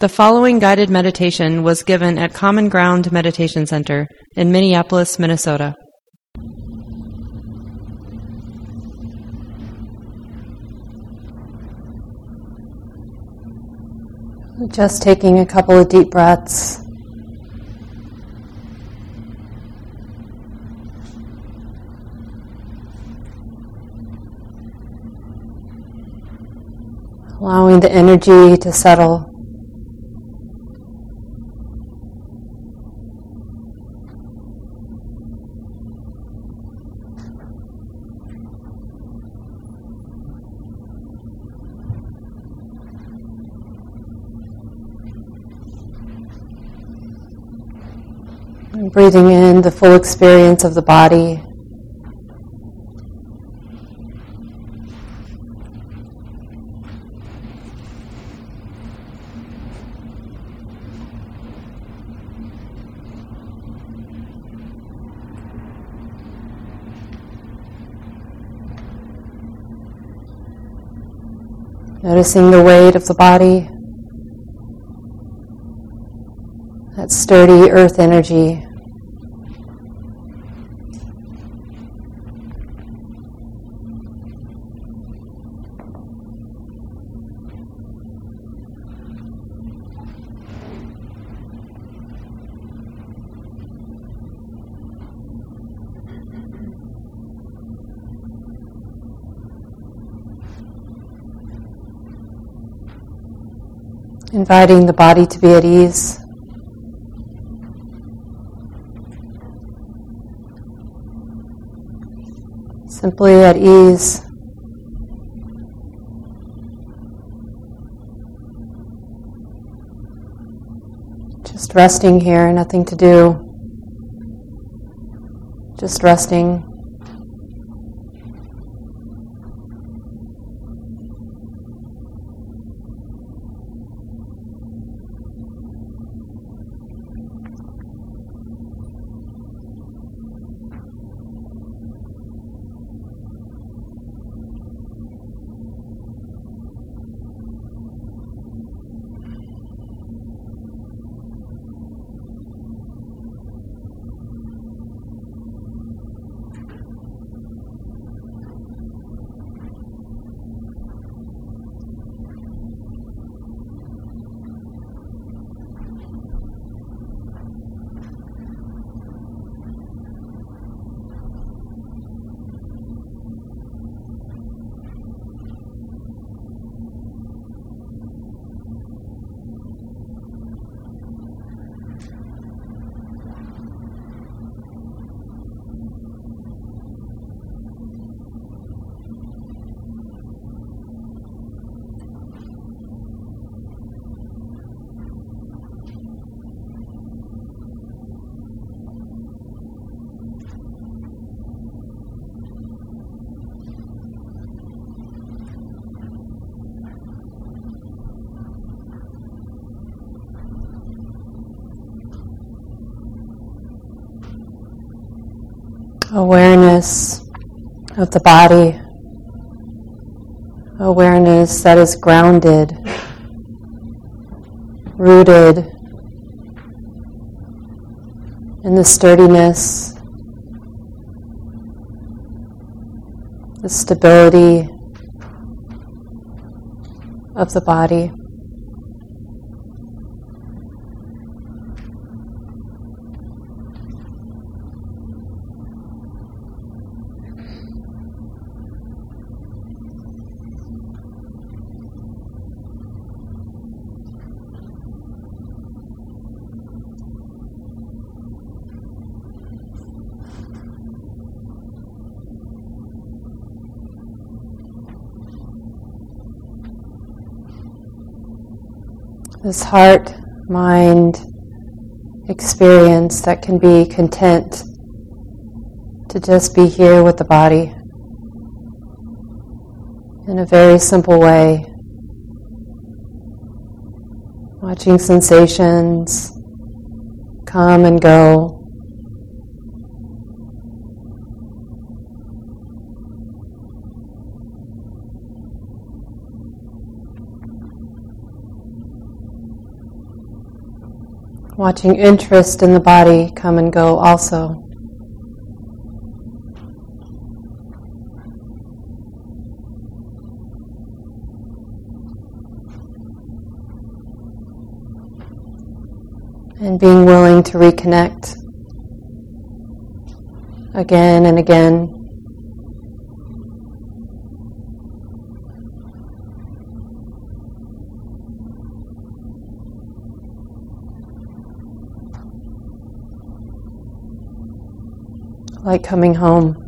The following guided meditation was given at Common Ground Meditation Center in Minneapolis, Minnesota. Just taking a couple of deep breaths. Allowing the energy to settle. Breathing in the full experience of the body. Noticing the weight of the body, that sturdy earth energy. Inviting the body to be at ease. Simply at ease. Just resting here, nothing to do. Just resting. Awareness of the body, awareness that is grounded, rooted in the sturdiness, the stability of the body. This heart mind experience that can be content to just be here with the body in a very simple way. Watching sensations come and go. Watching interest in the body come and go also. And being willing to reconnect again and again like coming home.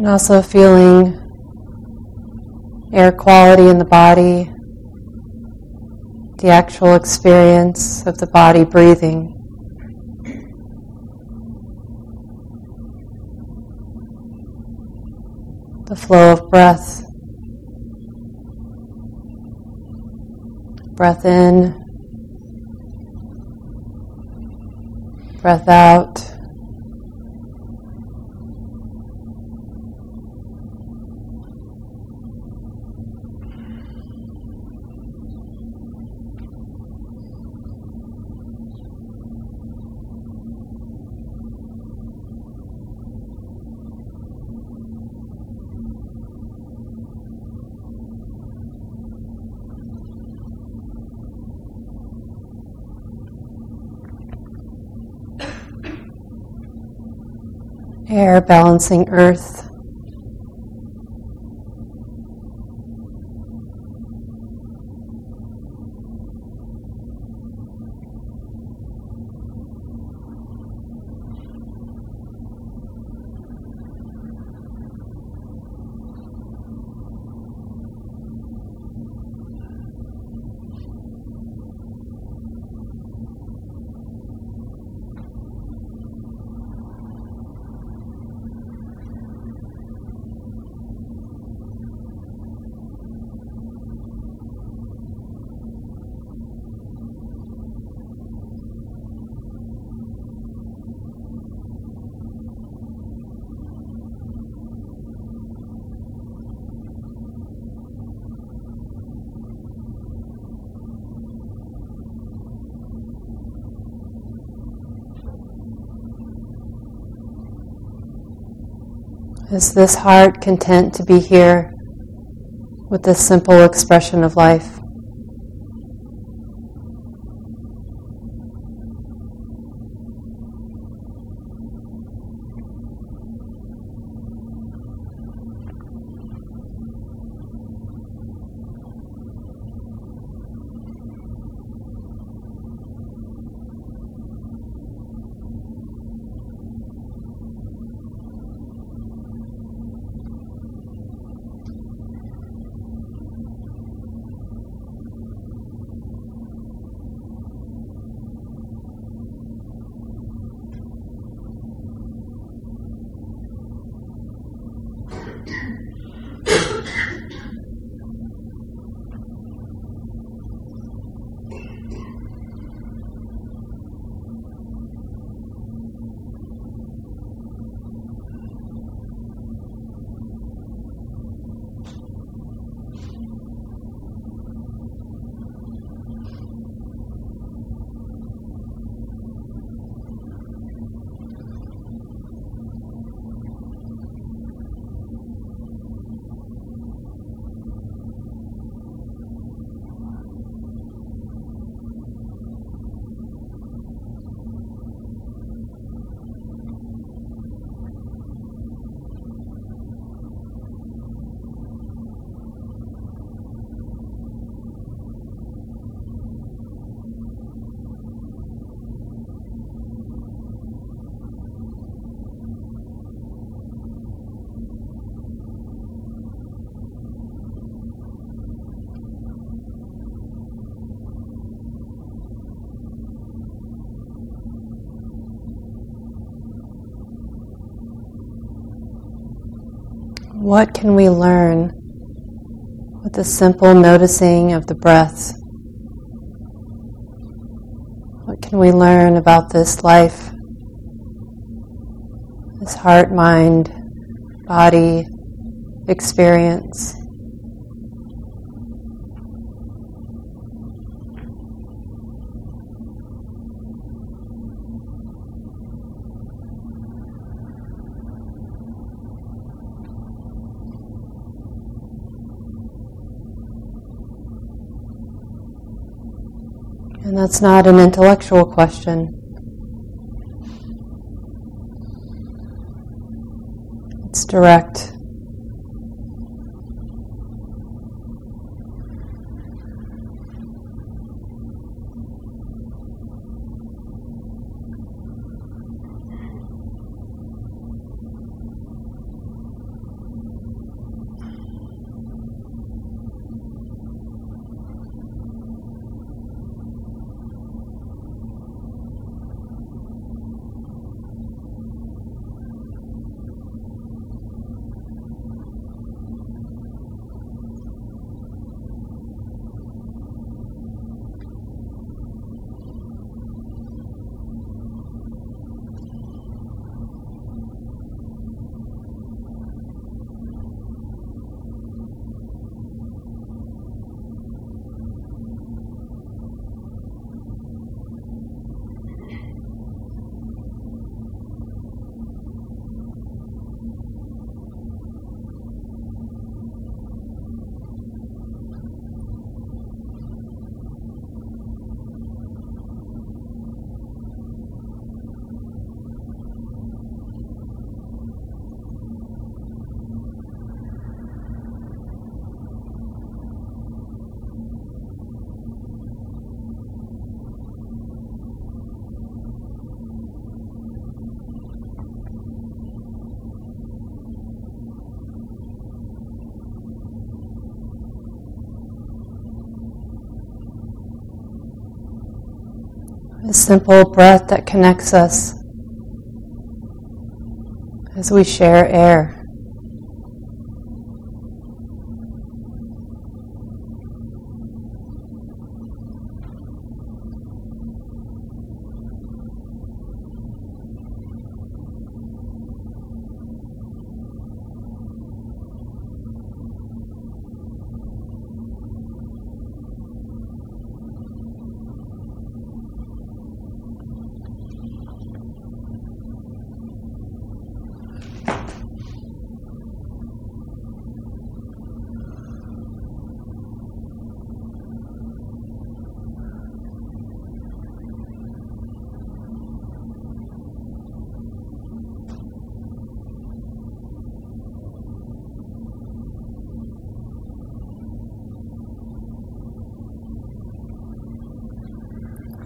And also feeling air quality in the body, the actual experience of the body breathing. The flow of breath. Breath in, breath out. Air balancing earth. Is this heart content to be here with this simple expression of life? What can we learn with the simple noticing of the breath? What can we learn about this life, this heart, mind, body experience? And that's not an intellectual question. It's direct. A simple breath that connects us as we share air.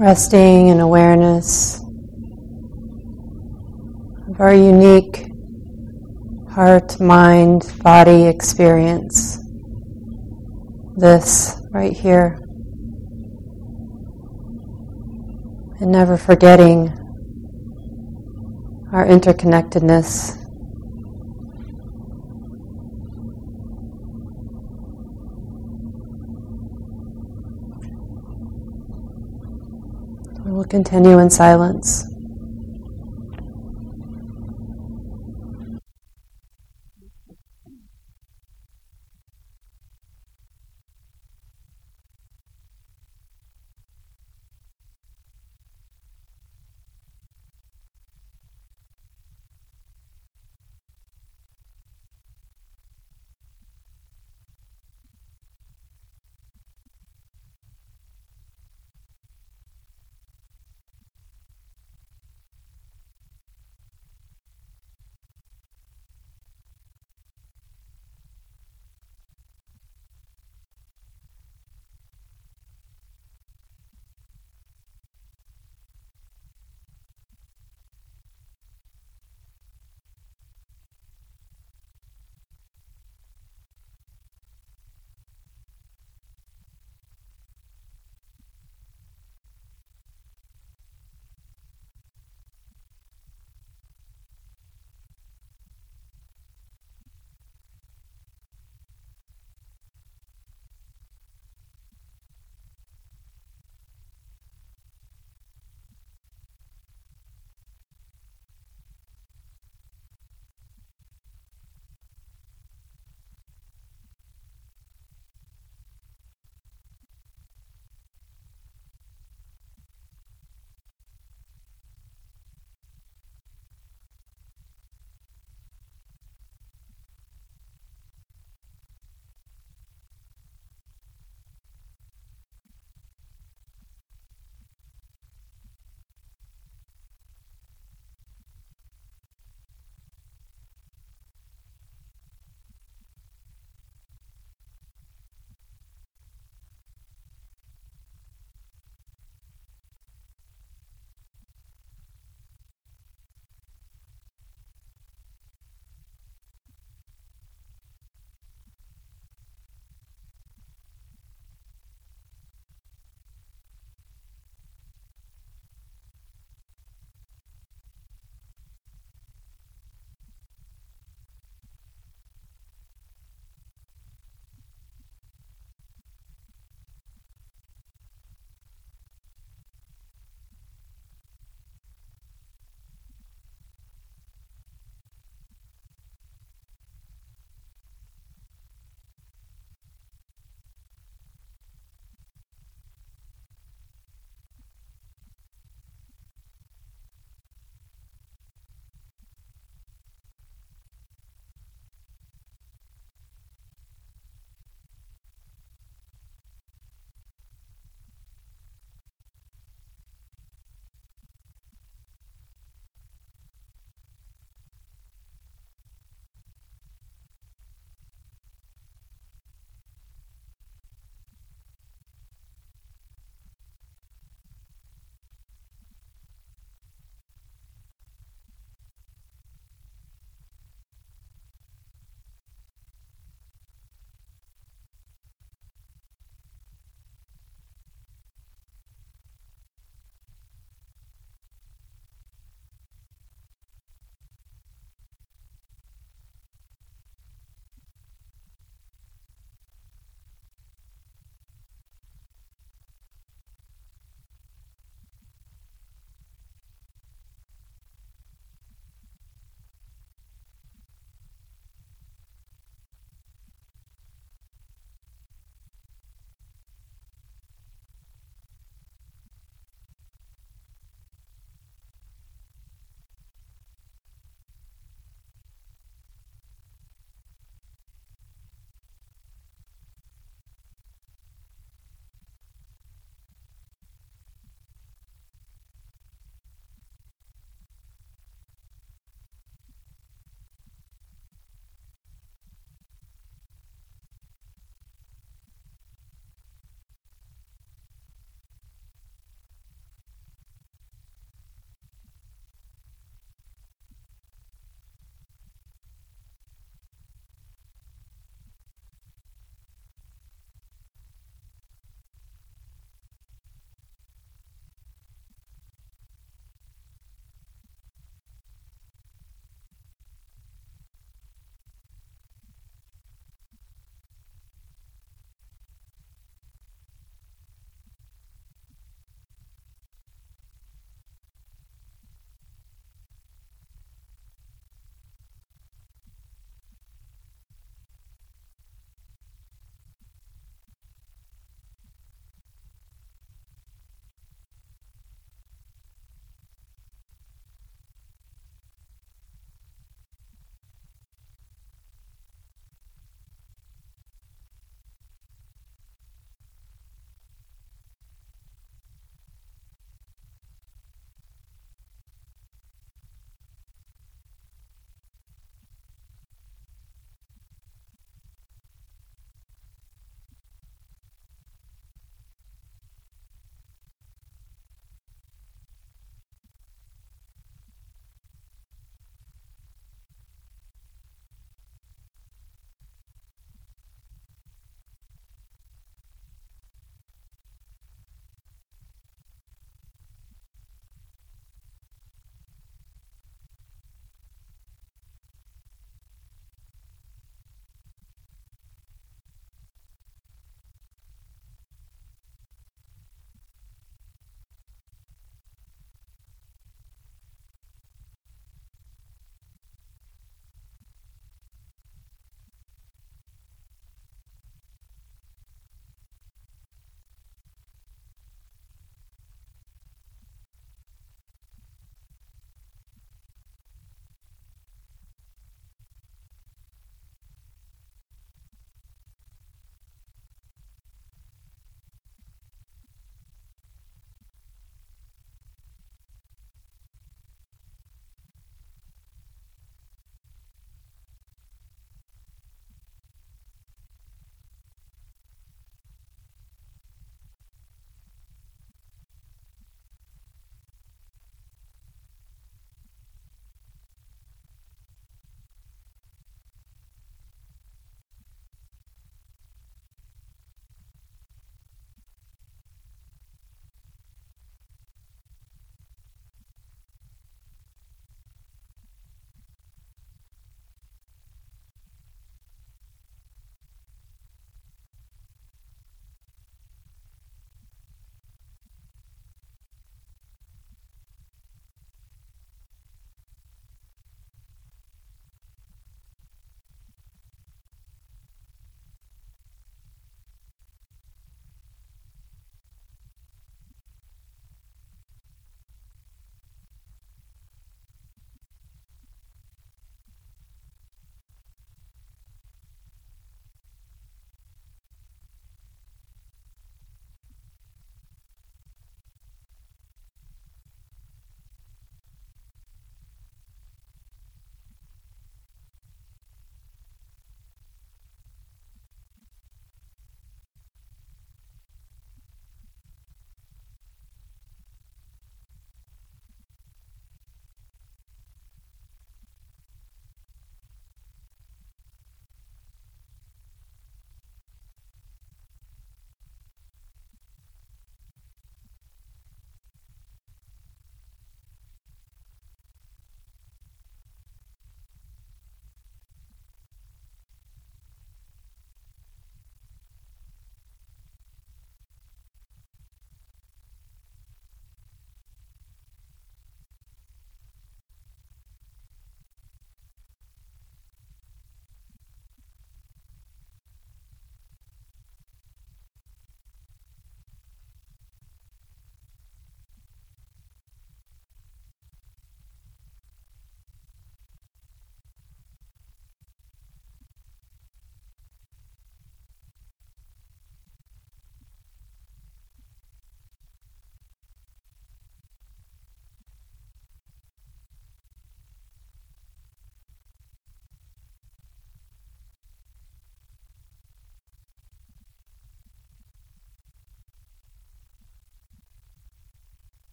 Resting in awareness of our unique heart, mind, body experience. This right here. And never forgetting our interconnectedness We'll continue in silence.